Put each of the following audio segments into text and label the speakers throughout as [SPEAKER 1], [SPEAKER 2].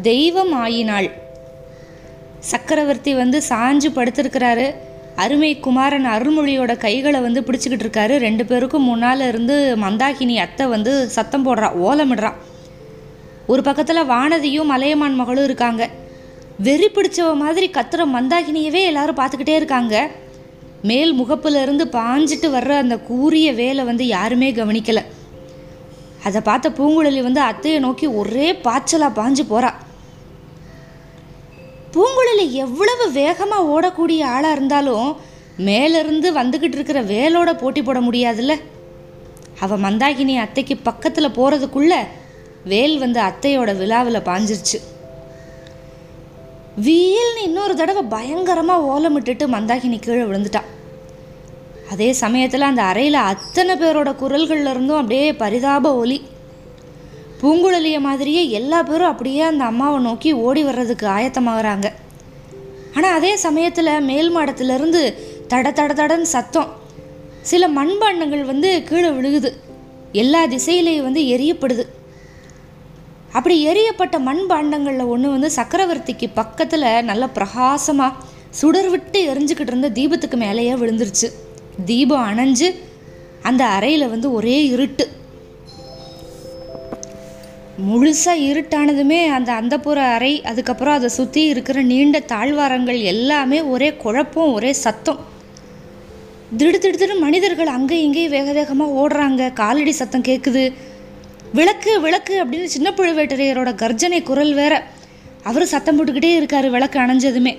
[SPEAKER 1] தெய்வம் ஆயினாள் சக்கரவர்த்தி வந்து சாஞ்சு படுத்திருக்கிறாரு. அருமை குமாரன் அருள்மொழியோட கைகளை வந்து பிடிச்சிக்கிட்டு இருக்காரு. ரெண்டு பேருக்கும் முன்னால் இருந்து மந்தாகினி அத்தை வந்து சத்தம் போடுறா ஓலமிடுறா. ஒரு பக்கத்தில் வானதியும் மலையமான் மகளும் இருக்காங்க. வெறி பிடிச்சவ மாதிரி கத்துற மந்தாகினியவே எல்லாரும் பார்த்துக்கிட்டே இருக்காங்க. மேல் முகப்புலேருந்து பாஞ்சிட்டு வர்ற அந்த கூரிய வேலை வந்து யாருமே கவனிக்கலை. அதை பார்த்த பூங்குழலி வந்து அத்தையை நோக்கி ஒரே பாய்ச்சலாக பாஞ்சு போகிறாள் பூங்குழலி எவ்வளவு வேகமாக ஓடக்கூடிய ஆளாக இருந்தாலும் மேலிருந்து வந்துக்கிட்டு இருக்கிற வேலோட போட்டி போட முடியாதுல்ல? அவ மந்தாகினி அத்தைக்கு பக்கத்தில் போகிறதுக்குள்ள வேல் வந்து அத்தையோட விழாவில் பாஞ்சிருச்சு. வீல்னு இன்னொரு தடவை பயங்கரமாக ஓலமிட்டுட்டு மந்தாகினி கீழே விழுந்துட்டா அதே சமயத்தில் அந்த அறையில் அத்தனை பேரோட குரல்கள்ல இருந்தும் அப்படியே பரிதாப ஒலி. பூங்குழலிய மாதிரியே எல்லா பேரும் அப்படியே அந்த அம்மாவை நோக்கி ஓடி வர்றதுக்கு ஆயத்தமாகறாங்க. ஆனால் அதே சமயத்தில் மேல் மாடத்துலேருந்து தட தட தடன்னு சத்தம். சில மண்பாண்டங்கள் வந்து கீழே விழுகுது. எல்லா திசையிலையும் வந்து எரியப்படுது. அப்படி எரியப்பட்ட மண்பாண்டங்களில் ஒன்று வந்து சக்கரவர்த்திக்கு பக்கத்தில் நல்ல பிரகாசமாக சுடர் விட்டு எரிஞ்சுக்கிட்டு இருந்த தீபத்துக்கு மேலேயே விழுந்துருச்சு. தீபம் அணைஞ்சு அந்த அறையில் வந்து ஒரே இருட்டு. முழுசாக இருட்டானதுமே அந்த அந்தப்புற அறை அதுக்கப்புறம் அதை சுற்றி இருக்கிற நீண்ட தாழ்வாரங்கள் எல்லாமே ஒரே குழப்பம் ஒரே சத்தம். திடு திடுதிடு மனிதர்கள் அங்கே இங்கேயும் வேக வேகமாக ஓடுறாங்க. காலடி சத்தம் கேட்குது விளக்கு விளக்கு அப்படின்னு சின்ன பழுவேட்டரையரோட கர்ஜனை குரல் வேற. அவர் சத்தம் போட்டுக்கிட்டே இருக்காரு விளக்கு அணைஞ்சதுமே.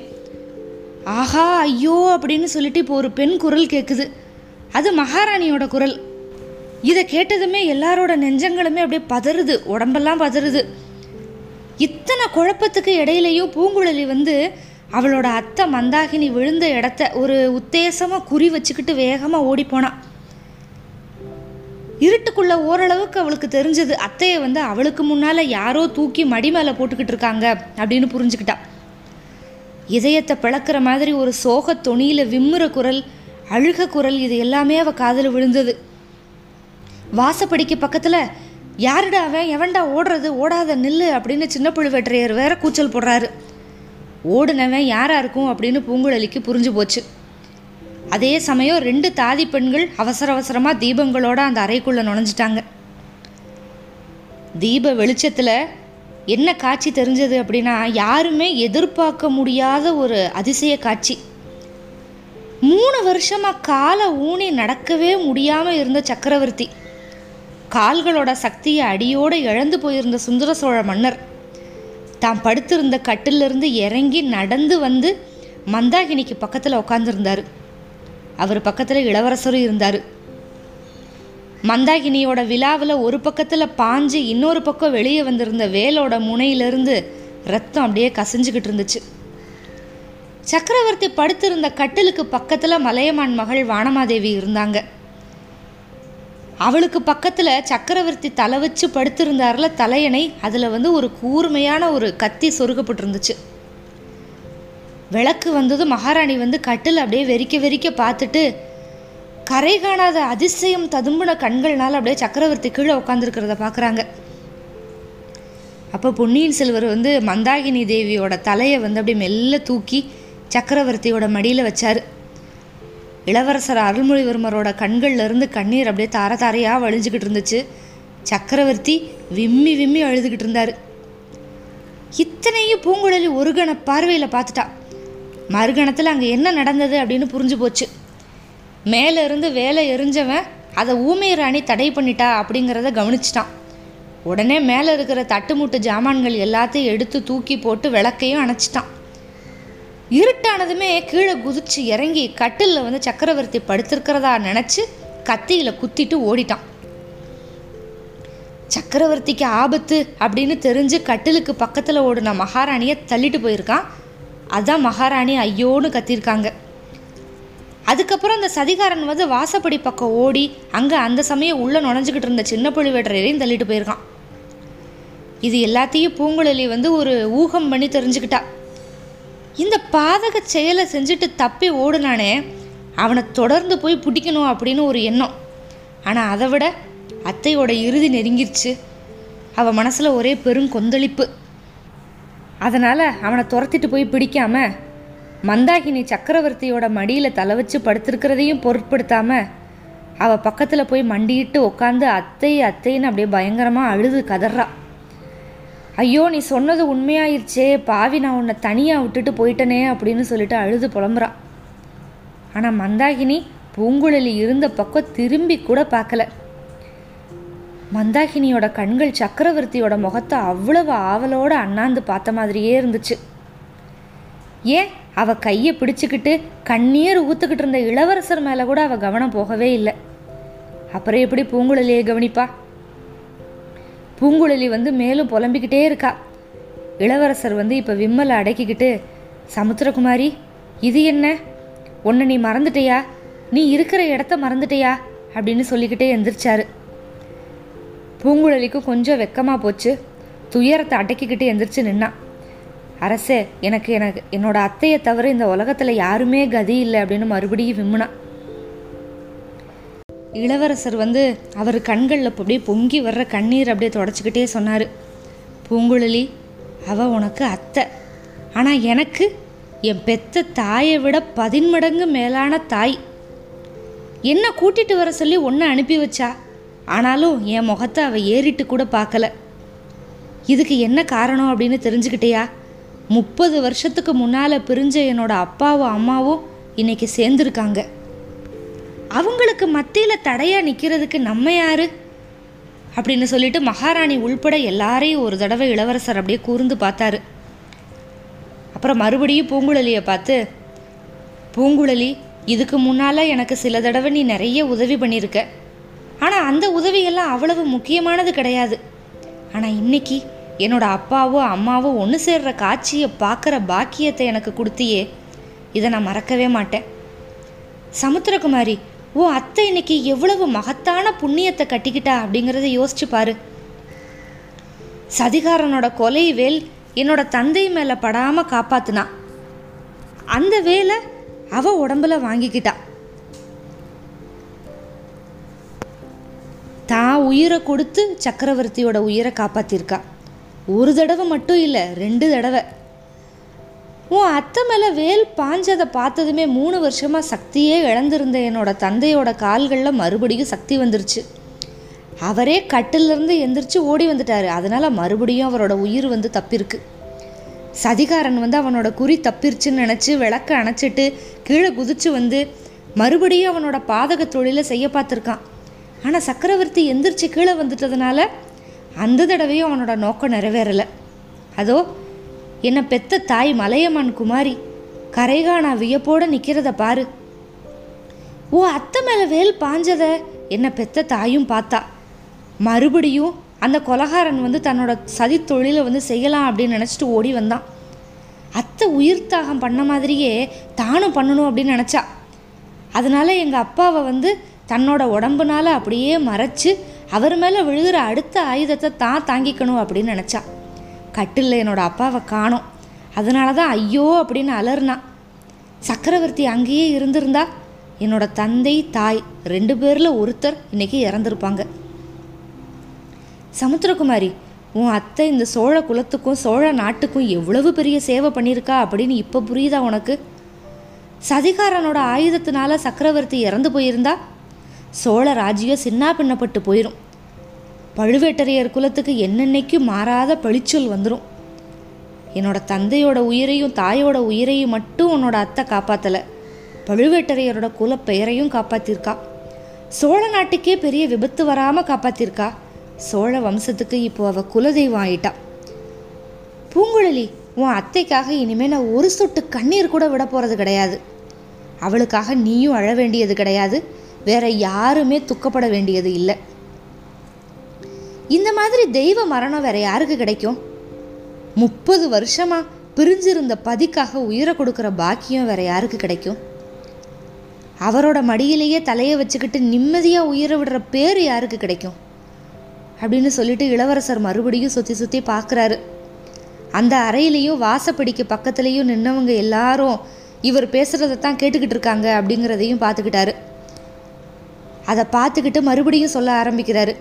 [SPEAKER 1] ஆஹா ஐயோ அப்படின்னு சொல்லிட்டு இப்போ ஒரு பெண் குரல் கேட்குது அது மகாராணியோட குரல். இதை கேட்டதுமே எல்லாரோட நெஞ்சங்களுமே அப்படியே பதறுது உடம்பெல்லாம் பதறுது. இத்தனை குழப்பத்துக்கு இடையிலையும் பூங்குழலி வந்து அவளோட அத்தை மந்தாகினி விழுந்த இடத்த ஒரு உத்தேசமாக குறி வச்சுக்கிட்டு வேகமாக ஓடிப்போனான் இருட்டுக்குள்ள ஓரளவுக்கு அவளுக்கு தெரிஞ்சது அத்தையை வந்து அவளுக்கு முன்னால் யாரோ தூக்கி மடி மேலே போட்டுக்கிட்டு இருக்காங்க அப்படின்னு புரிஞ்சுக்கிட்டா. இதயத்தை பிளக்கிற மாதிரி ஒரு சோக தொனியில் விம்முற குரல் அழுக குரல் இது எல்லாமே அவள் காதில் விழுந்தது. வாசப்படிக்கு பக்கத்தில் யாருடா அவன்? எவன்டா ஓடுறது? ஓடாத நில்லு அப்படின்னு சின்ன புழுவேற்றையர் வேற கூச்சல் போடுறாரு. ஓடுனவன் யாராக இருக்கும்? அப்படின்னு பூங்குழலிக்கு புரிஞ்சு போச்சு. அதே சமயம் ரெண்டு தாதி பெண்கள் அவசர அவசரமாக தீபங்களோட அந்த அறைக்குள்ளே நுழைஞ்சிட்டாங்க. தீப வெளிச்சத்தில் என்ன காட்சி தெரிஞ்சது அப்படின்னா யாருமே எதிர்பார்க்க முடியாத ஒரு அதிசய காட்சி. மூணு வருஷமாக காலை ஊனி நடக்கவே முடியாமல் இருந்த சக்கரவர்த்தி. கால்களோட சக்தியை அடியோடு இழந்து போயிருந்த சுந்தர சோழ மன்னர் தாம் படுத்திருந்த கட்டிலிருந்து இறங்கி நடந்து வந்து மந்தாகினிக்கு பக்கத்தில் உட்காந்துருந்தார் அவர் பக்கத்தில் இளவரசரும் இருந்தார். மந்தாகினியோட விழாவில் ஒரு பக்கத்தில் பாஞ்சு இன்னொரு பக்கம் வெளியே வந்திருந்த வேலோட முனையிலிருந்து ரத்தம் அப்படியே கசிஞ்சுக்கிட்டு இருந்துச்சு. சக்கரவர்த்தி படுத்திருந்த கட்டிலுக்கு பக்கத்தில் மலையமான் மகள் வானமாதேவி இருந்தாங்க. அவளுக்கு பக்கத்தில் சக்கரவர்த்தி தலை வச்சு படுத்திருந்தார்ல தலையணை அதில் வந்து ஒரு கூர்மையான ஒரு கத்தி சொருகப்பட்டிருந்துச்சு. விளக்கு வந்ததும் மகாராணி வந்து கட்டில் அப்படியே வெறிக்க வெறிக்க பார்த்துட்டு கரை காணாத அதிசயம் ததும்பின கண்கள்னால அப்படியே சக்கரவர்த்தி கீழே உட்காந்துருக்கிறத பார்க்குறாங்க அப்போ பொன்னியின் செல்வர் வந்து மந்தாகினி தேவியோட தலையை வந்து அப்படியே மெல்ல தூக்கி சக்கரவர்த்தியோட மடியில் வச்சார். இளவரசர் அருள்மொழிவர்மரோட கண்கள்லேருந்து கண்ணீர் அப்படியே தார தாரையாக வழிஞ்சுக்கிட்டு இருந்துச்சு. சக்கரவர்த்தி விம்மி விம்மி அழுதுகிட்டு இருந்தார். இத்தனையும் பூங்குழலி ஒரு கண பார்வையில் பார்த்துட்டா. மறுகணத்தில் அங்கே என்ன நடந்தது அப்படின்னு புரிஞ்சு போச்சு. மேலே இருந்து வேலை எரிஞ்சவன் அதை ஊமை ராணி தடை பண்ணிட்டா அப்படிங்கிறத கவனிச்சிட்டான். உடனே மேலே இருக்கிற தட்டுமுட்டு ஜாமான்கள் எல்லாத்தையும் எடுத்து தூக்கி போட்டு விளக்கையும் அணைச்சிட்டான். இருட்டானதுமே கீழே குதிச்சு இறங்கி கட்டிலில் வந்து சக்கரவர்த்தி படுத்திருக்கிறதா நினச்சி கத்தியில் குத்திட்டு ஓடிட்டான். சக்கரவர்த்திக்கு ஆபத்து அப்படின்னு தெரிஞ்சு கட்டிலுக்கு பக்கத்தில் ஓடின மகாராணியை தள்ளிட்டு போயிருக்கான். அதான் மகாராணி ஐயோன்னு கத்திருக்காங்க. அதுக்கப்புறம் அந்த சதிகாரன் வந்து வாசப்படி பக்கம் ஓடி அங்கே அந்த சமயம் உள்ளே நுழைஞ்சிக்கிட்டு இருந்த சின்ன புழுவேட்டரையும் தள்ளிட்டு போயிருக்கான். இது எல்லாத்தையும் பூங்குழலி வந்து ஒரு ஊகம் பண்ணி தெரிஞ்சுக்கிட்டா. இந்த பாதக செயலை செஞ்சுட்டு தப்பி ஓடுனானே அவனை தொடர்ந்து போய் பிடிக்கணும் அப்படின்னு ஒரு எண்ணம். ஆனால் அதை விட அத்தையோட இறுதி நெருங்கிருச்சு. அவள் மனசில் ஒரே பெருங்கொந்தளிப்பு அதனால் அவனை துரத்திட்டு போய் பிடிக்காம மந்தாகினி சக்கரவர்த்தியோட மடியில் தலை வச்சு படுத்திருக்கிறதையும் பொருட்படுத்தாம அவள் பக்கத்தில் போய் மண்டியிட்டு உட்காந்து அத்தை அத்தைன்னு அப்படியே பயங்கரமாக அழுது கதறா. ஐயோ நீ சொன்னது உண்மையாயிருச்சே. பாவி நான் உன்னை தனியாக விட்டுட்டு போயிட்டனே அப்படின்னு சொல்லிட்டு அழுது புலம்புறா. ஆனால் மந்தாகினி பூங்குழலி இருந்த பக்கம் திரும்பி கூட பார்க்கல. மந்தாகினியோட கண்கள் சக்கரவர்த்தியோட முகத்தை அவ்வளவு ஆவலோடு அண்ணாந்து பார்த்த மாதிரியே இருந்துச்சு. ஏன்? அவ கையை பிடிச்சிக்கிட்டு கண்ணீர் ஊத்துக்கிட்டு இருந்த இளவரசர் மேலே கூட அவ கவனம் போகவே இல்லை. அப்புறம் எப்படி பூங்குழலியை கவனிப்பா? பூங்குழலி வந்து மேலும் புலம்பிக்கிட்டே இருக்கா. இளவரசர் வந்து இப்போ விம்மலை அடக்கிக்கிட்டு சமுத்திரகுமாரி இது என்ன? உன்னை நீ மறந்துட்டியா? நீ இருக்கிற இடத்த மறந்துட்டியா? அப்படின்னு சொல்லிக்கிட்டே எந்திரிச்சாரு. பூங்குழலிக்கு கொஞ்சம் வெக்கமாக போச்சு. துயரத்தை அடக்கிக்கிட்டு எந்திரிச்சு நின்னான் அரசே எனக்கு எனக்கு என்னோட அத்தையை தவிர இந்த உலகத்தில் யாருமே கதி இல்லை அப்படின்னு மறுபடியும் விம்முனா. இளவரசர் வந்து அவர் கண்களில் அப்படியே பொங்கி வர்ற கண்ணீர் அப்படியே தொடச்சிக்கிட்டே சொன்னார் பூங்குழலி அவ உனக்கு அத்தை. ஆனால் எனக்கு என் பெத்த தாயை விட பதின்மடங்கு மேலான தாய். என்ன கூட்டிகிட்டு வர சொல்லி ஒன்று அனுப்பி வச்சா? ஆனாலும் என் முகத்தை அவள் ஏறிட்டு கூட பார்க்கல. இதுக்கு என்ன காரணம் அப்படின்னு தெரிஞ்சுக்கிட்டியா? முப்பது வருஷத்துக்கு முன்னால் பிரிஞ்ச என்னோட அப்பாவும் அம்மாவும் இன்றைக்கி சேர்ந்துருக்காங்க. அவங்களுக்கு மத்தியில் தடையாக நிற்கிறதுக்கு நம்ம யார்? அப்படின்னு சொல்லிட்டு மகாராணி உள்பட எல்லாரையும் ஒரு தடவை இளவரசர் அப்படியே கூர்ந்து பார்த்தாரு. அப்புறம் மறுபடியும் பூங்குழலியை பார்த்து பூங்குழலி இதுக்கு முன்னால் எனக்கு சில தடவை நீ நிறைய உதவி பண்ணியிருக்க. ஆனால் அந்த உதவியெல்லாம் அவ்வளவு முக்கியமானது கிடையாது. ஆனால் இன்னைக்கு என்னோட அப்பாவோ அம்மாவோ ஒன்று சேர்ற காட்சியை பார்க்குற பாக்கியத்தை எனக்கு கொடுத்தியே. இதை நான் மறக்கவே மாட்டேன். சமுத்திரகுமாரி ஓ அத்தை இன்னைக்கு எவ்வளவு மகத்தான புண்ணியத்தை கட்டிக்கிட்டா அப்படிங்கிறத யோசிச்சு பாரு. சதிகாரனோட கொலை வேல் என்னோட தந்தை மேலே படாமல் காப்பாத்துனா. அந்த வேலை அவ உடம்புல வாங்கிக்கிட்டா. தான் உயிரை கொடுத்து சக்கரவர்த்தியோட உயிரை காப்பாத்திருக்கா. ஒரு தடவை மட்டும் இல்லை ரெண்டு தடவை. உன் அத்தை மேலே வேல் பாஞ்சதை பார்த்ததுமே மூணு வருஷமாக சக்தியே இழந்திருந்த என்னோட தந்தையோட கால்களில் மறுபடியும் சக்தி வந்துருச்சு. அவரே கட்டிலிருந்து எந்திரிச்சு ஓடி வந்துட்டார். அதனால் மறுபடியும் அவரோட உயிர் வந்து தப்பிருக்கு. சதிகாரன் வந்து அவனோட குறி தப்பிருச்சுன்னு நினச்சி விளக்க அணைச்சிட்டு கீழே குதிச்சு வந்து மறுபடியும் அவனோட பாதக தொழிலை செய்ய பார்த்துருக்கான். ஆனால் சக்கரவர்த்தி எந்திரிச்சு கீழே வந்துட்டதுனால அந்த தடவையும் அவனோட நோக்கம் நிறைவேறலை. அதோ என்னை பெத்த தாய் மலையமான் குமாரி கரைகானா வியப்போட நிற்கிறத பாரு. ஓ அத்தை மேலே வேல் பாஞ்சத என்னை பெத்த தாயும் பார்த்தா மறுபடியும் அந்த கொலகாரன் வந்து தன்னோட சதி தொழிலை வந்து செய்யலாம் அப்படின்னு நினச்சிட்டு ஓடி வந்தான். அத்தை உயிர் தாகம் பண்ண மாதிரியே தானும் பண்ணணும் அப்படின்னு நினச்சா. அதனால் எங்கள் அப்பாவை வந்து தன்னோட உடம்புனால அப்படியே மறைச்சு அவர் மேலே விழுகிற அடுத்த ஆயுதத்தை தான் தாங்கிக்கணும் அப்படின்னு நினச்சா. கட்டில் என்னோடய அப்பாவை காணோம். அதனால தான் ஐயோ அப்படின்னு அலர்னான் சக்கரவர்த்தி அங்கேயே இருந்திருந்தா என்னோட தந்தை தாய் ரெண்டு பேரில் ஒருத்தர் இன்னைக்கு இறந்துருப்பாங்க. சமுத்திரகுமாரி உன் அத்தை இந்த சோழ குலத்துக்கும் சோழ நாட்டுக்கும் எவ்வளவு பெரிய சேவை பண்ணியிருக்கா அப்படின்னு இப்போ புரியுதா உனக்கு? சதிகாரனோட ஆயுதத்தினால சக்கரவர்த்தி இறந்து போயிருந்தா சோழ ராஜ்யம் சின்னா பின்னப்பட்டு போயிடும் பழுவேட்டரையர் குலத்துக்கு என்னென்னைக்கு மாறாத பழிச்சொல் வந்துடும் என்னோட தந்தையோட உயிரையும் தாயோட உயிரையும் மட்டும் உன்னோட அத்தை காப்பாற்றலை பழுவேட்டரையரோட குல பெயரையும் காப்பாத்திருக்கா. சோழ நாட்டுக்கே பெரிய விபத்து வராமல் காப்பாத்திருக்கா. சோழ வம்சத்துக்கு இப்போ அவ குலதெய்வம் ஆயிட்டா. பூங்குழலி உன் அத்தைக்காக இனிமே நான் ஒரு சொட்டு கண்ணீர் கூட விட போகிறது கிடையாது. அவளுக்காக நீயும் அழ வேண்டியது கிடையாது. வேற யாருமே துக்கப்பட வேண்டியது இல்லை. இந்த மாதிரி தெய்வ மரணம் வேற யாருக்கு கிடைக்கும்? முப்பது வருஷமா பிரிஞ்சிருந்த பதிக்காக உயிரை கொடுக்குற பாக்கியம் வேற யாருக்கு கிடைக்கும்? அவரோட மடியிலேயே தலையை வச்சுக்கிட்டு நிம்மதியாக உயிரை விடுற பேர் யாருக்கு கிடைக்கும்? அப்படின்னு சொல்லிட்டு இளவரசர் மறுபடியும் சுற்றி சுற்றி பார்க்குறாரு. அந்த அறையிலையும் வாசப்படிக்கு பக்கத்துலேயும் நின்னவங்க எல்லாரும் இவர் பேசுகிறத தான் கேட்டுக்கிட்டு இருக்காங்க அப்படிங்கிறதையும் பார்த்துக்கிட்டாரு. அதை பார்த்துக்கிட்டு மறுபடியும் சொல்ல ஆரம்பிக்கிறாரு.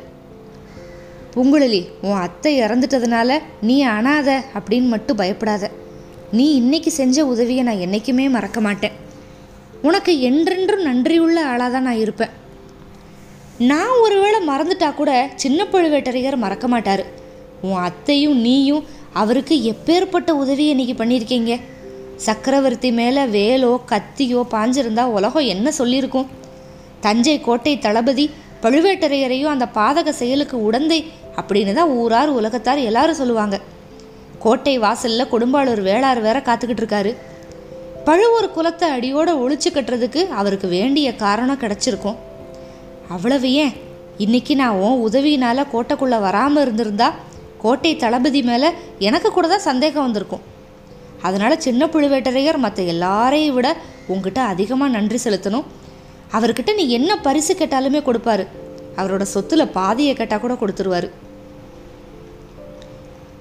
[SPEAKER 1] பூங்குழலி உன் அத்தை இறந்துட்டதுனால நீ அனாத அப்படின்னு மட்டும் பயப்படாத. நீ இன்னைக்கு செஞ்ச உதவியை நான் என்றைக்குமே மறக்க மாட்டேன். உனக்கு என்றென்றும் நன்றியுள்ள ஆளாக தான் நான் இருப்பேன். நான் ஒருவேளை மறந்துட்டா கூட சின்ன பழுவேட்டரையர் மறக்க மாட்டார். உன் அத்தையும் நீயும் அவருக்கு எப்பேற்பட்ட உதவி இன்னைக்கு பண்ணியிருக்கீங்க? சக்கரவர்த்தி மேலே வேலோ கத்தியோ பாஞ்சிருந்தா உலகம் என்ன சொல்லியிருக்கும்? தஞ்சை கோட்டை தளபதி பழுவேட்டரையரையும் அந்த பாதக செயலுக்கு உடந்தை அப்படின்னு தான் ஊரார் உலகத்தார் எல்லாரும் சொல்லுவாங்க. கோட்டை வாசலில் கொடும்பாளூர் வேளார் வேற காத்துக்கிட்டு இருக்காரு. பழுவூர் குலத்தை அடியோட ஒழிச்சு கட்டுறதுக்கு அவருக்கு வேண்டிய காரணம் கிடச்சிருக்கும். அவ்வளவு ஏன்? இன்னைக்கு நான் உன் உதவியினால் கோட்டைக்குள்ளே வராமல் இருந்திருந்தா கோட்டை தளபதி மேலே எனக்கு கூட தான் சந்தேகம் வந்திருக்கும். அதனால் சின்ன புழுவேட்டரையர் மற்ற எல்லாரையும் விட உங்ககிட்ட அதிகமாக நன்றி செலுத்தணும். அவர்கிட்ட நீ என்ன பரிசு கேட்டாலுமே கொடுப்பாரு. அவரோட சொத்துல பாதியை கேட்டால் கூட கொடுத்துருவாரு.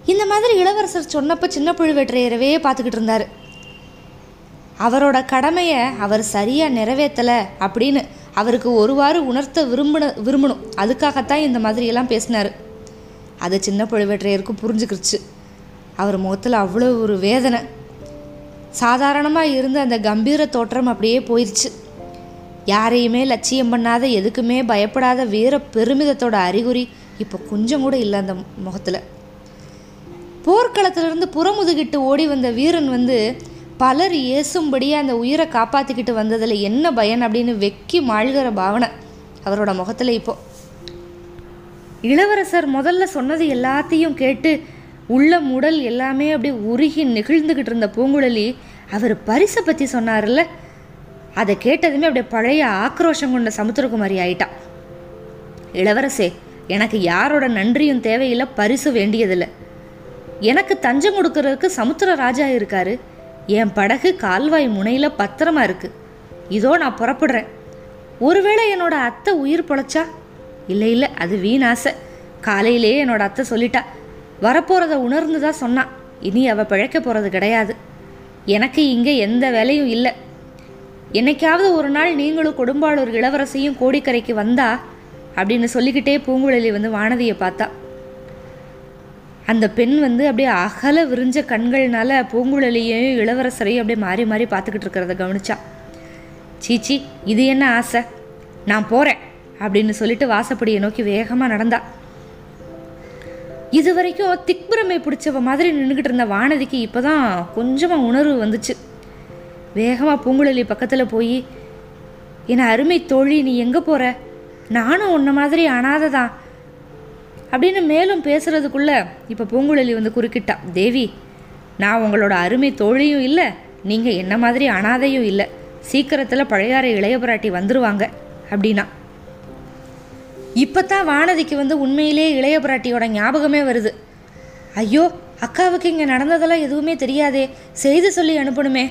[SPEAKER 1] இந்த மாதிரி இளவரசர் சொன்னப்ப சின்ன புழுவேட்டரையரவே பார்த்துக்கிட்டு இருந்தாரு. அவரோட கடமையை அவர் சரியாக நிறைவேற்றலை அப்படின்னு அவருக்கு ஒருவாறு உணர்த்த விரும்பின விரும்பணும். அதுக்காகத்தான் இந்த மாதிரியெல்லாம் பேசினார். அது சின்ன பழுவேற்றையருக்கு புரிஞ்சுக்கிருச்சு. அவர் முகத்தில் அவ்வளோ ஒரு வேதனை. சாதாரணமாக இருந்த அந்த கம்பீர தோற்றம் அப்படியே போயிடுச்சு யாரையுமே லட்சியம் பண்ணாத எதுக்குமே பயப்படாத வீர பெருமிதத்தோட அறிகுறி இப்போ கொஞ்சம் கூட இல்லை அந்த முகத்தில். போர்க்களத்திலிருந்து புறமுதுகிட்டு ஓடி வந்த வீரன் வந்து பலர் ஏசும்படியே அந்த உயிரை காப்பாற்றிக்கிட்டு வந்ததில் என்ன பயன் அப்படின்னு வெக்கி மாழ்கிற பாவனை அவரோட முகத்தில் இப்போ. இளவரசர் முதல்ல சொன்னது எல்லாத்தையும் கேட்டு உள்ள முடல் எல்லாமே அப்படியே உருகி நெகிழ்ந்துக்கிட்டு இருந்த பூங்குழலி அவர் பரிசை பற்றி சொன்னார்ல அதை கேட்டதுமே அப்படியே பழைய ஆக்ரோஷம் கொண்ட சமுத்திரகுமாரி ஆயிட்டா. இளவரசே எனக்கு யாரோட நன்றியும் தேவையில்லை பரிசு வேண்டியதில்லை. எனக்கு தஞ்சம் கொடுக்கறதுக்கு சமுத்திர ராஜா இருக்காரு. என் படகு கால்வாய் முனையில் பத்திரமா இருக்கு. இதோ நான் புறப்படுறேன். ஒருவேளை என்னோட அத்தை உயிர் பொழைச்சா? இல்லை இல்லை அது வீணாசை காலையிலேயே என்னோட அத்தை சொல்லிட்டா. வரப்போகிறத உணர்ந்து தான் சொன்னான் இனி அவள் பிழைக்க போகிறது கிடையாது. எனக்கு இங்கே எந்த வேலையும் இல்லை. என்னைக்காவது ஒரு நாள் நீங்களும் கொடும்பாளூர் இளவரசியும் கோடிக்கரைக்கு வந்தா அப்படின்னு சொல்லிக்கிட்டே பூங்குழலி வந்து வானதியை பார்த்தா. அந்த பெண் வந்து அப்படியே அகல விரிஞ்ச கண்கள்னால பூங்குழலியையும் இளவரசரையும் அப்படியே மாறி மாறி பார்த்துக்கிட்டு இருக்கிறத கவனிச்சா. சீச்சி இது என்ன ஆசை? நான் போகிறேன் அப்படின்னு சொல்லிட்டு வாசப்படியை நோக்கி வேகமாக நடந்தா. இது வரைக்கும் திக்பிரமை பிடிச்சவ மாதிரி நின்றுக்கிட்டு இருந்த வானதிக்கு இப்போ தான் கொஞ்சமாக உணர்வு வந்துச்சு. வேகமாக பூங்குழலி பக்கத்தில் போய் என் அருமை தோழி நீ எங்கே போகிற நானும் உன்ன மாதிரி அனாதை தான் அப்படின்னு மேலும் பேசுகிறதுக்குள்ளே இப்போ பூங்குழலி வந்து குறுக்கிட்டா தேவி நான் உங்களோட அருமை தோழியும் இல்லை நீங்கள் என்ன மாதிரி அனாதையும் இல்லை. சீக்கிரத்தில் பழையாறை இளைய பிராட்டி வந்துருவாங்க அப்படின்னா. இப்போ தான் வானதிக்கு வந்து உண்மையிலே இளைய பிராட்டியோட ஞாபகமே வருது. ஐயோ அக்காவுக்கு இங்கே நடந்ததெல்லாம் எதுவுமே தெரியாதே செய்து சொல்லி அனுப்பணுமே.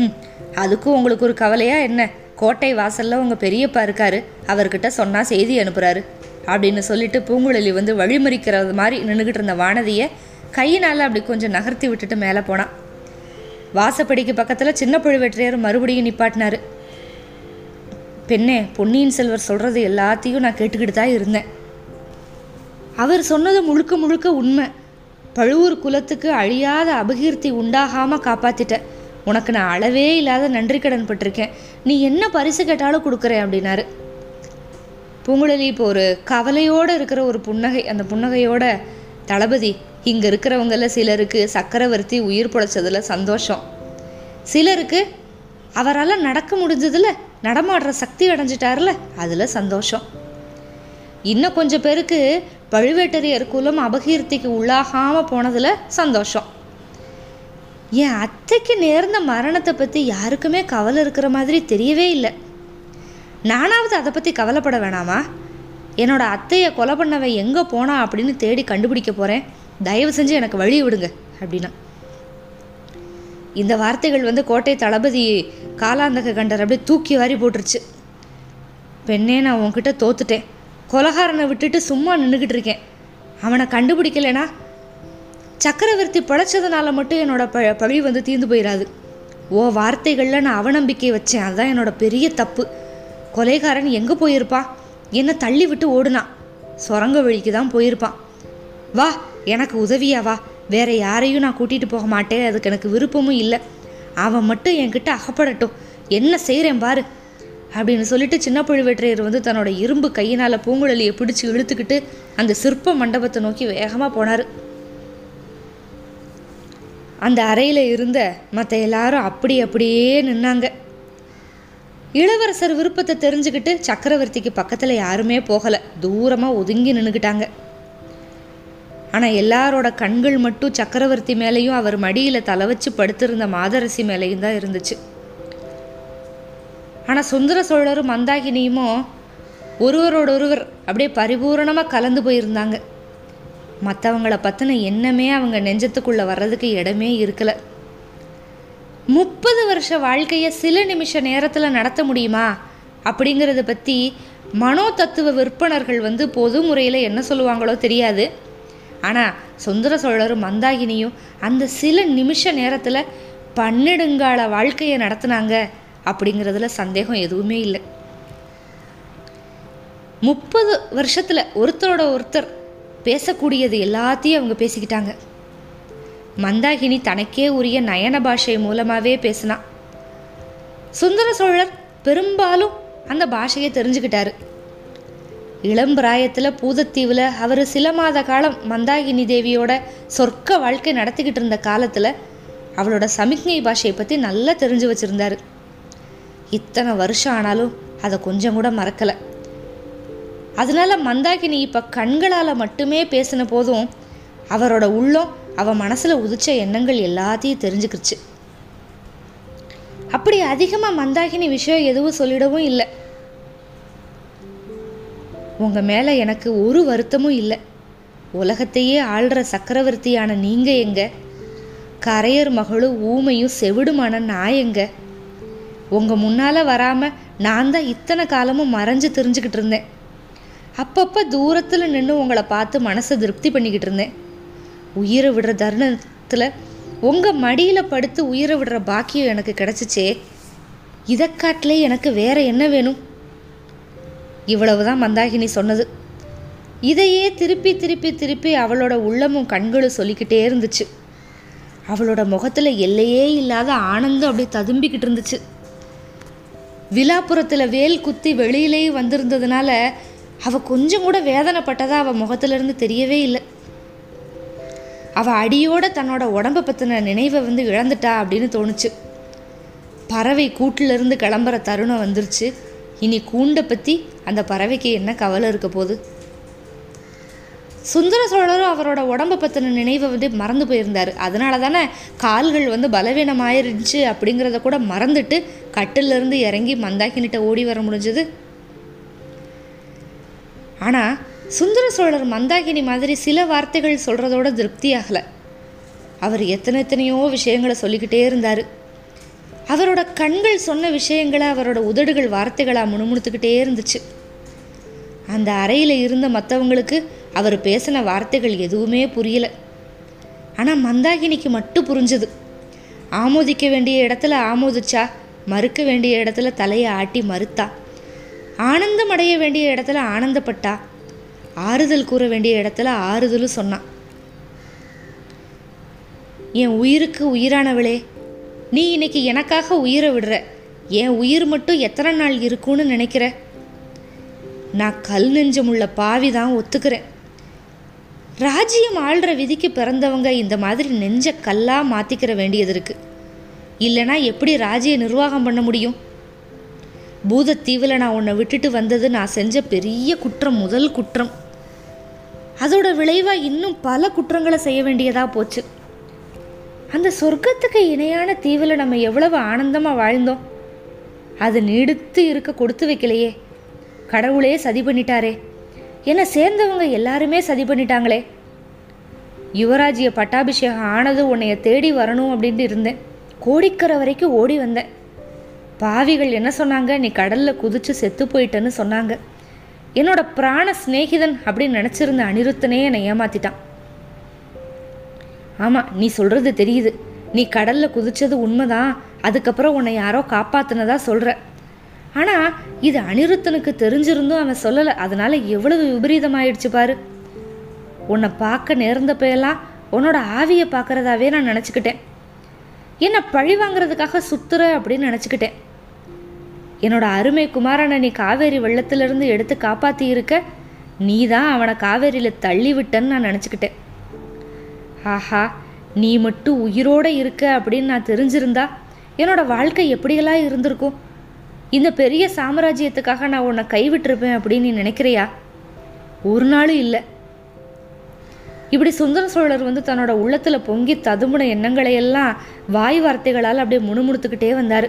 [SPEAKER 1] ம் அதுக்கும் உங்களுக்கு ஒரு கவலையா என்ன? கோட்டை வாசல்ல உங்கள் பெரியப்பா இருக்காரு. அவர்கிட்ட சொன்னால் செய்தி அனுப்புகிறாரு அப்படின்னு சொல்லிட்டு பூங்குழலி வந்து வழிமறிக்கிறது மாதிரி நின்றுக்கிட்டு இருந்த வானதியை கையினால் அப்படி கொஞ்சம் நகர்த்தி விட்டுட்டு மேலே போனான் வாசப்படிக்கு பக்கத்தில் சின்ன பழுவேற்றையர் மறுபடியும் நிப்பாட்டினாரு. பெண்ணே பொன்னியின் செல்வர் சொல்கிறது எல்லாத்தையும் நான் கேட்டுக்கிட்டு தான் இருந்தேன். அவர் சொன்னது முழுக்க முழுக்க உண்மை. பழுவூர் குலத்துக்கு அழியாத அபகீர்த்தி உண்டாகாமல் காப்பாற்றிட்டேன் உனக்கு நான் அளவே இல்லாத நன்றி கடன் பட்டிருக்கேன். நீ என்ன பரிசு கேட்டாலும் கொடுக்குறேன் அப்படின்னாரு. பூங்குழலி இப்போ ஒரு கவலையோடு இருக்கிற ஒரு புன்னகை அந்த புன்னகையோட தளபதி இங்கே இருக்கிறவங்கள சிலருக்கு சக்கரவர்த்தி உயிர் பொழைச்சதில் சந்தோஷம். சிலருக்கு அவரால் நடக்க முடிஞ்சதுல நடமாடுற சக்தி அடைஞ்சிட்டார்ல அதில் சந்தோஷம். இன்னும் கொஞ்சம் பேருக்கு பழுவேட்டரையர் குலம் அபகீர்த்திக்கு உள்ளாகாமல் போனதில் சந்தோஷம். என் அத்தைக்கு நேர்ந்த மரணத்தை பற்றி யாருக்குமே கவலை இருக்கிற மாதிரி தெரியவே இல்லை. நானாவது அதை பற்றி கவலைப்பட வேணாமா? என்னோட அத்தையை கொலை பண்ணவன் எங்கே போனா அப்படின்னு தேடி கண்டுபிடிக்க போகிறேன் தயவு செஞ்சு எனக்கு வழி விடுங்க அப்படின்னா. இந்த வார்த்தைகள் வந்து கோட்டை தளபதி காலாந்தக கண்டர் அப்படியே தூக்கி வாரி போட்டுருச்சு. பெண்ணே நான் உன்கிட்ட தோத்துட்டேன். கொலகாரனை விட்டுட்டு சும்மா நின்றுக்கிட்டு இருக்கேன். அவனை கண்டுபிடிக்கலைனா சக்கரவர்த்தி படைச்சதுனால மட்டும் என்னோட ப பழி வந்து தீர்ந்து போயிடாது ஓ வார்த்தைகளில் நான் அவநம்பிக்கை வச்சேன். அதுதான் என்னோட பெரிய தப்பு. கொலைகாரன் எங்கே போயிருப்பா? என்னை தள்ளி விட்டு ஓடுனான் சுரங்க வழிக்கு தான் போயிருப்பான். வா எனக்கு உதவியா வா. வேற யாரையும் நான் கூட்டிகிட்டு போக மாட்டேன். அதுக்கு எனக்கு விருப்பமும் இல்லை. அவன் மட்டும் என்கிட்ட அகப்படட்டும். என்ன செய்கிறேன் பாரு. அப்படின்னு சொல்லிட்டு சின்ன பழுவேற்றையர் வந்து தன்னோட இரும்பு கையினால் பூங்குழலியை பிடிச்சி இழுத்துக்கிட்டு அந்த சிற்ப மண்டபத்தை நோக்கி வேகமாக போனார். அந்த அறையில் இருந்த மற்ற எல்லாரும் அப்படி அப்படியே நின்னாங்க. இளவரசர் விருப்பத்தை தெரிஞ்சுக்கிட்டு சக்கரவர்த்திக்கு பக்கத்தில் யாருமே போகலை. தூரமாக ஒதுங்கி நின்றுக்கிட்டாங்க ஆனால் எல்லாரோட கண்கள் மட்டும் சக்கரவர்த்தி மேலேயும் அவர் மடியில் தலை வச்சு படுத்திருந்த மாதரசி மேலேயும் தான் இருந்துச்சு. ஆனால் சுந்தர சோழரும் மந்தாகினியுமோ ஒருவரோடொருவர் அப்படியே பரிபூரணமாக கலந்து போயிருந்தாங்க. மற்றவங்கள பற்றின எண்ணமே அவங்க நெஞ்சத்துக்குள்ளே வர்றதுக்கு இடமே இருக்கலை. முப்பது வருஷ வாழ்க்கையை சில நிமிஷ நேரத்தில் நடத்த முடியுமா? அப்படிங்கிறத பற்றி மனோ தத்துவ விற்பனர்கள் வந்து பொது முறையில் என்ன சொல்லுவாங்களோ தெரியாது. ஆனால் சுந்தர சோழரும் மந்தாகினியும் அந்த சில நிமிஷ நேரத்தில் பன்னெடுங்கால வாழ்க்கையை நடத்துனாங்க அப்படிங்கிறதுல சந்தேகம் எதுவுமே இல்லை. முப்பது வருஷத்தில் ஒருத்தரோட ஒருத்தர் பேசக்கூடியது எல்லாத்தையும் அவங்க பேசிக்கிட்டாங்க. மந்தாகினி தனக்கே உரிய நயன பாஷை மூலமாகவே பேசினா. சுந்தர சோழர் பெரும்பாலும் அந்த பாஷையை தெரிஞ்சுக்கிட்டாரு. இளம் பிராயத்தில் பூதத்தீவில் அவர் சில மாத காலம் மந்தாகினி தேவியோட சொர்க்க வாழ்க்கை நடத்திக்கிட்டு இருந்த காலத்தில் அவளோட சமிக்ஞை பாஷையை பற்றி நல்லா தெரிஞ்சு வச்சுருந்தாரு. இத்தனை வருஷம் ஆனாலும் அதை கொஞ்சம் கூட மறக்கலை. அதனால மந்தாகினி இப்போ கண்களால் மட்டுமே பேசின போதும் அவரோட உள்ளம் அவள் மனசில் உதிச்ச எண்ணங்கள் எல்லாத்தையும் தெரிஞ்சுக்கிச்சு அப்படி அதிகமாக மந்தாகினி விஷயம் எதுவும் சொல்லிடவும் இல்லை. உங்கள் மேலே எனக்கு ஒரு வருத்தமும் இல்லை. உலகத்தையே ஆள்ற சக்கரவர்த்தியான நீங்கள் எங்க? கரையர் மகளும் ஊமையும் செவிடுமான நான் எங்க? உங்கள் முன்னால் வராமல் நான் தான் இத்தனை காலமும் மறைஞ்சு தெரிஞ்சுக்கிட்டு இருந்தேன். அப்பப்போ தூரத்தில் நின்று உங்களை பார்த்து மனசை திருப்தி பண்ணிக்கிட்டு இருந்தேன். உயிரை விடுற தருணத்தில் உங்கள் மடியில் படுத்து உயிரை விடுற பாக்கியம் எனக்கு கிடச்சிச்சே. இதை காட்டிலே எனக்கு வேறு என்ன வேணும்? இவ்வளவுதான் மந்தாகினி சொன்னது. இதையே திருப்பி திருப்பி திருப்பி அவளோட உள்ளமும் கண்களும் சொல்லிக்கிட்டே இருந்துச்சு. அவளோட முகத்தில் எல்லையே இல்லாத ஆனந்தம் அப்படியே ததும்பிக்கிட்டு இருந்துச்சு. விழாப்புறத்தில் வேல் குத்தி வெளியிலேயே வந்திருந்ததுனால அவள் கொஞ்சம் கூட வேதனைப்பட்டதா அவள் முகத்திலிருந்து தெரியவே இல்லை. அவள் அடியோட தன்னோட உடம்பை பற்றின நினைவை வந்து இழந்துட்டா அப்படின்னு தோணுச்சு. பறவை கூட்டிலிருந்து கிளம்புற தருணம் வந்துருச்சு. இனி கூண்டை பற்றி அந்த பறவைக்கு என்ன கவலை இருக்க போகுது? சுந்தர சோழரும் அவரோட உடம்பை பற்றின நினைவை வந்து மறந்து போயிருந்தார். அதனால தானே கால்கள் வந்து பலவீனமாயிருந்துச்சு அப்படிங்கிறத கூட மறந்துட்டு கட்டிலிருந்து இறங்கி மந்தாக்கினிட்ட ஓடி வர முடிஞ்சது. ஆனால் சுந்தர சோழர் மந்தாகினி மாதிரி சில வார்த்தைகள் சொல்கிறதோட திருப்தியாகலை. அவர் எத்தனை எத்தனையோ விஷயங்களை சொல்லிக்கிட்டே இருந்தார். அவரோட கண்கள் சொன்ன விஷயங்களை அவரோட உதடுகள் வார்த்தைகளாக முணுமுணுத்துக்கிட்டே இருந்துச்சு. அந்த அறையில் இருந்த மற்றவங்களுக்கு அவர் பேசின வார்த்தைகள் எதுவுமே புரியல. ஆனால் மந்தாகினிக்கு மட்டும் புரிஞ்சுது. ஆமோதிக்க வேண்டிய இடத்துல ஆமோதிச்சா மறுக்க வேண்டிய இடத்துல தலையை ஆட்டி மறுத்தா. ஆனந்தம் அடைய வேண்டிய இடத்துல ஆனந்தப்பட்டா. ஆறுதல் கூற வேண்டிய இடத்துல ஆறுதலும் சொன்னான் என் உயிருக்கு உயிரானவளே நீ இன்னைக்கு எனக்காக உயிரை விடுற. என் உயிர் மட்டும் எத்தனை நாள் இருக்கும்னு நினைக்கிற? நான் கல் நெஞ்சமுள்ள பாவி தான் ஒத்துக்கிறேன். ராஜ்யம் ஆள்ற விதிக்கு பிறந்தவங்க இந்த மாதிரி நெஞ்ச கல்லாக மாற்றிக்கிற வேண்டியது இருக்குது இல்லைனா எப்படி ராஜ்ய நிர்வாகம் பண்ண முடியும்? பூதத்தீவில் நான் உன்னை விட்டுட்டு வந்தது நான் செஞ்ச பெரிய குற்றம் முதல் குற்றம். அதோட விளைவாக இன்னும் பல குற்றங்களை செய்ய வேண்டியதாக போச்சு. அந்த சொர்க்கத்துக்கு இணையான தீவில் நம்ம எவ்வளவு ஆனந்தமாக வாழ்ந்தோம். அது நீடித்து இருக்க கொடுத்து வைக்கலையே. கடவுளே சதி பண்ணிட்டாரே. என்னை சேர்ந்தவங்க எல்லாருமே சதி பண்ணிட்டாங்களே. யுவராஜிய பட்டாபிஷேகம் ஆனது உன்னைய தேடி வரணும் அப்படின்ட்டு இருந்தேன். கோடிக்கரை வரைக்கும் ஓடி வந்தேன். பாவிகள் என்ன சொன்னாங்க? நீ கடல்ல குதிச்சு செத்து போயிட்டேன்னு சொன்னாங்க. என்னோட பிராண சிநேகிதன் அப்படின்னு நினச்சிருந்த அனிருத்தனே என்னை ஏமாத்திட்டான். ஆமாம் நீ சொல்கிறது தெரியுது. நீ கடலில் குதிச்சது உண்மைதான். அதுக்கப்புறம் உன்னை யாரோ காப்பாத்தினதா சொல்கிற ஆனால் இது அனிருத்தனுக்கு தெரிஞ்சிருந்தும் அவன் சொல்லலை. அதனால எவ்வளவு விபரீதமாயிடுச்சு பாரு. உன்னை பார்க்க நேர்ந்தப்பெல்லாம் உன்னோட ஆவியை பார்க்கறதாவே நான் நினச்சிக்கிட்டேன். என்னை பழி வாங்குறதுக்காக சுத்துற அப்படின்னு நினச்சிக்கிட்டேன். என்னோட அருமை குமாரனை நீ காவேரி வெள்ளத்திலிருந்து எடுத்து காப்பாற்றி இருக்க நீ தான் அவனை காவேரியில் தள்ளி விட்டன்னு நான் நினச்சிக்கிட்டேன். ஆஹா நீ மட்டும் உயிரோட இருக்க அப்படின்னு நான் தெரிஞ்சிருந்தா என்னோட வாழ்க்கை எப்படியெல்லாம் இருந்திருக்கும்? இந்த பெரிய சாம்ராஜ்யத்துக்காக நான் உன்னை கைவிட்டிருப்பேன் அப்படின்னு நீ நினைக்கிறியா? ஒரு நாளும் இல்லை. இப்படி சுந்தர சோழர் வந்து தன்னோட உள்ளத்தில் பொங்கி ததும்புன எண்ணங்களை எல்லாம் வாய் வார்த்தைகளால் அப்படியே முணுமுணுத்துக்கிட்டே வந்தார்.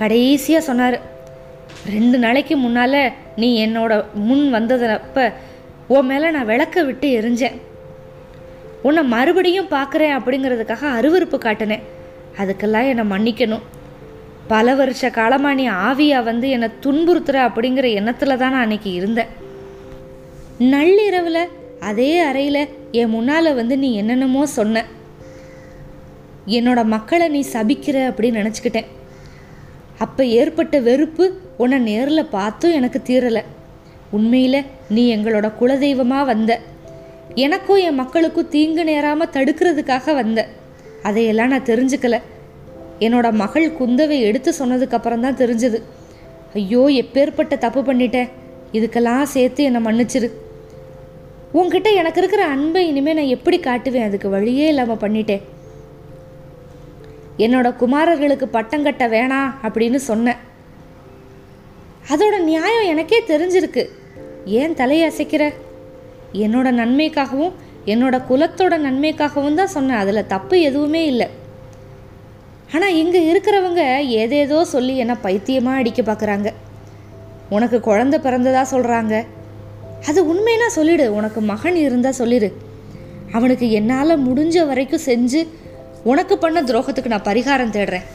[SPEAKER 1] கடைசியாக சொன்னார் ரெண்டு நாளைக்கு முன்னால் நீ என்னோட முன் வந்ததப்ப உன் மேலே நான் விளக்க விட்டு எரிஞ்சேன். உன்னை மறுபடியும் பார்க்குறேன் அப்படிங்கிறதுக்காக அருவருப்பு காட்டினேன். அதுக்கெல்லாம் என்னை மன்னிக்கணும். பல வருஷ காலமாக நீ ஆவியாக வந்து என்னை துன்புறுத்துற அப்படிங்கிற எண்ணத்தில் தான் நான் அன்னைக்கு இருந்தேன். நள்ளிரவில் அதே அறையில் என் முன்னால் வந்து நீ என்னென்னமோ சொன்ன. என்னோட மக்களை நீ சபிக்கிற அப்படின்னு நினச்சிக்கிட்டேன். அப்போ ஏற்பட்ட வெறுப்பு உன்னை நேரில் பார்த்தும் எனக்கு தீரலை. உண்மையில் நீ எங்களோட குலதெய்வமாக வந்த. எனக்கும் என் மக்களுக்கும் தீங்கு நேராமல் தடுக்கிறதுக்காக வந்த. அதையெல்லாம் நான் தெரிஞ்சுக்கல. என்னோட மகள் குந்தவை எடுத்து சொன்னதுக்கப்புறம் தான் தெரிஞ்சது. ஐயோ எப்பேற்பட்ட தப்பு பண்ணிட்டேன் இதுக்கெல்லாம் சேர்த்து என்னை மன்னிச்சிரு. உன்கிட்ட எனக்கு இருக்கிற அன்பை இனிமேல் நான் எப்படி காட்டுவேன்? அதுக்கு வழியே இல்லாமல் பண்ணிட்டேன். என்னோட குமாரர்களுக்கு பட்டம் கட்ட வேணாம் அப்படின்னு சொன்னேன் அதோட நியாயம் எனக்கே தெரிஞ்சிருக்கு. ஏன் தலையை அசைக்கிற? என்னோட நன்மைக்காகவும் என்னோட குலத்தோட நன்மைக்காகவும் தான் சொன்னேன் அதில் தப்பு எதுவுமே இல்லை. ஆனால் இங்கே இருக்கிறவங்க ஏதேதோ சொல்லி என்ன பைத்தியமாக அடிக்க பார்க்குறாங்க உனக்கு குழந்தை பிறந்ததா சொல்கிறாங்க அது உண்மைன்னா சொல்லிடு. உனக்கு மகன் இருந்தால் சொல்லிடு அவனுக்கு என்னால் முடிஞ்ச வரைக்கும் செஞ்சு உனக்கு பண்ண துரோகத்துக்கு நான் பரிகாரம் தேடுறேன்.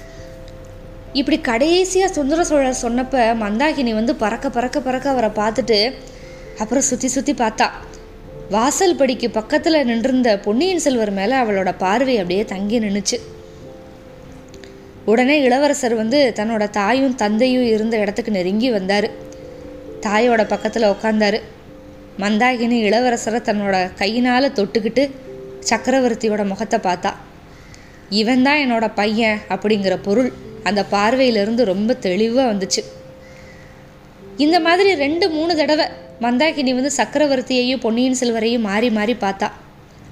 [SPEAKER 1] இப்படி கடைசியாக சுந்தர சோழர் சொன்னப்ப மந்தாகினி வந்து பறக்க பறக்க பறக்க அவரை பார்த்துட்டு அப்புறம் சுற்றி சுற்றி பார்த்தா. வாசல் படிக்கு பக்கத்தில் நின்றிருந்த பொன்னியின் செல்வர் மேலே அவளோட பார்வை அப்படியே தங்கி நின்றுச்சு உடனே இளவரசர் வந்து தன்னோட தாயும் தந்தையும் இருந்த இடத்துக்கு நெருங்கி வந்தார். தாயோட பக்கத்தில் உட்காந்தாரு மந்தாகினி இளவரசரை தன்னோட கையினால் தொட்டுக்கிட்டு சக்கரவர்த்தியோட முகத்தை பார்த்தா. இவன் தான் என்னோட பையன் அப்படிங்கிற பொருள் அந்த பார்வையிலிருந்து ரொம்ப தெளிவாக வந்துச்சு. இந்த மாதிரி ரெண்டு மூணு தடவை மந்தாகினி வந்து சக்கரவர்த்தியையும் பொன்னியின் செல்வரையும் மாறி மாறி பார்த்தா.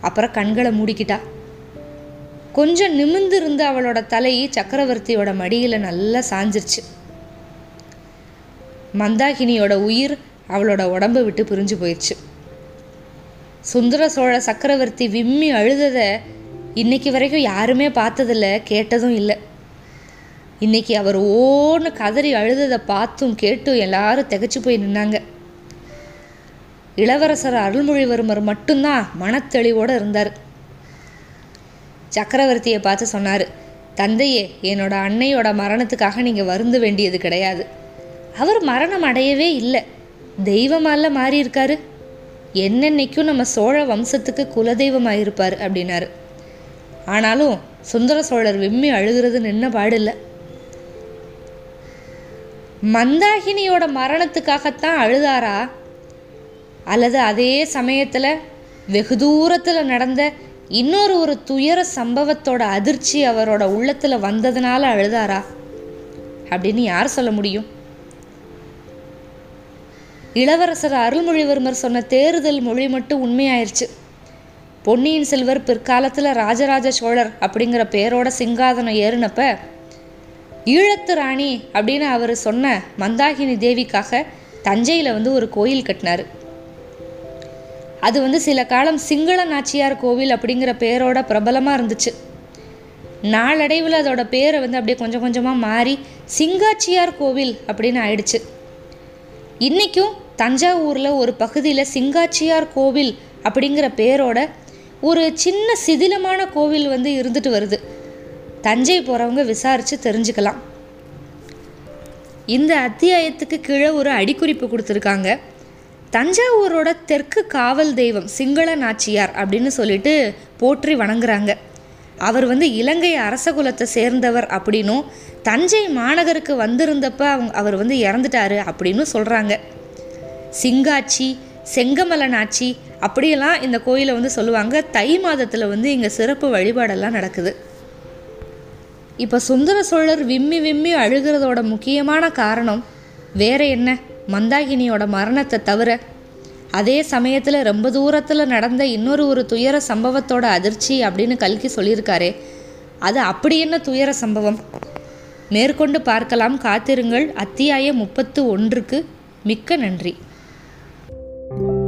[SPEAKER 1] அப்புறம் கண்களை மூடிக்கிட்டா. கொஞ்சம் நிமிர்ந்து இருந்த அவளோட தலை சக்கரவர்த்தியோட மடியில் நல்லா சாஞ்சிருச்சு. மந்தாகினியோட உயிர் அவளோட உடம்பை விட்டு பிரிஞ்சு போயிடுச்சு சுந்தர சோழ சக்கரவர்த்தி விம்மி அழுததை இன்னைக்கு வரைக்கும் யாருமே பார்த்ததில்ல கேட்டதும் இல்லை. இன்னைக்கு அவர் ஓன்னு கதறி அழுததை பார்த்தும் கேட்டும் எல்லாரும் திகச்சு போய் நின்னாங்க. இளவரசர் அருள்மொழிவர்மர் மட்டும்தான் மனத்தெளிவோடு இருந்தார். சக்கரவர்த்தியை பார்த்து சொன்னார் தந்தையே என்னோட அன்னையோட மரணத்துக்காக நீங்கள் வருந்த வேண்டியது கிடையாது. அவர் மரணம் அடையவே இல்லை. தெய்வமால மாறியிருக்காரு. என்னென்னைக்கும் நம்ம சோழ வம்சத்துக்கு குலதெய்வமாக இருப்பார் அப்படின்னாரு. ஆனாலும் சுந்தர சோழர் விம்மி அழுகிறது நின்ன பாடில்லை. மந்தாகினியோட மரணத்துக்காகத்தான் அழுதாரா? அல்லது அதே சமயத்தில் வெகு தூரத்தில் நடந்த இன்னொரு ஒரு துயர சம்பவத்தோட அதிர்ச்சி அவரோட உள்ளத்தில் வந்ததுனால அழுதாரா? அப்படின்னு யார் சொல்ல முடியும்? இளவரசர் அருள்மொழிவர்மர் சொன்ன தேர்தல் மொழி மட்டும் உண்மையாயிருச்சு. பொன்னியின் செல்வர் பிற்காலத்தில் ராஜராஜ சோழர் அப்படிங்கிற பேரோட சிங்காதனம் ஏறினப்ப ஈழத்து ராணி அப்படின்னு அவர் சொன்ன மந்தாகினி தேவிக்காக தஞ்சையில் வந்து ஒரு கோயில் கட்டினார். அது வந்து சில காலம் சிங்கள நாச்சியார் கோவில் அப்படிங்கிற பேரோட பிரபலமாக இருந்துச்சு. நாளடைவில் அதோட பேரை வந்து அப்படியே கொஞ்சம் கொஞ்சமாக மாறி சிங்காச்சியார் கோவில் அப்படின்னு ஆயிடுச்சு. இன்றைக்கும் தஞ்சாவூரில் ஒரு பகுதியில் சிங்காச்சியார் கோவில் அப்படிங்கிற பேரோட ஒரு சின்ன சிதிலமான கோவில் வந்து இருந்துட்டு வருது. தஞ்சை போகிறவங்க விசாரித்து தெரிஞ்சுக்கலாம். இந்த அத்தியாயத்துக்கு கீழே ஒரு அடிக்குறிப்பு கொடுத்துருக்காங்க. தஞ்சாவூரோட தெற்கு காவல் தெய்வம் சிங்கள நாச்சியார் அப்படின்னு சொல்லிட்டு போற்றி வணங்குறாங்க. அவர் வந்து இலங்கை அரசகுலத்தை சேர்ந்தவர் அப்படின்னும் தஞ்சை மாநகருக்கு வந்திருந்தப்ப அவங்க அவர் வந்து இறந்துட்டாரு அப்படின்னு சொல்கிறாங்க சிங்காச்சி செங்கமலனாச்சி அப்படியெல்லாம் இந்த கோயிலை வந்து சொல்லுவாங்க. தை மாதத்தில் வந்து இங்கே சிறப்பு வழிபாடெல்லாம் நடக்குது. இப்போ சுந்தர சோழர் விம்மி விம்மி அழுகிறதோட முக்கியமான காரணம் வேற என்ன? மந்தாகினியோட மரணத்தை தவிர. அதே சமயத்தில் ரொம்ப தூரத்தில் நடந்த இன்னொரு ஒரு துயர சம்பவத்தோட அதிர்ச்சி அப்படின்னு கல்கி சொல்லியிருக்காரே. அது அப்படி என்ன துயர சம்பவம்? மேற்கொண்டு பார்க்கலாம். காத்திருங்கள். அத்தியாயம் முப்பத்து ஒன்றுக்கு மிக்க நன்றி. Thank you.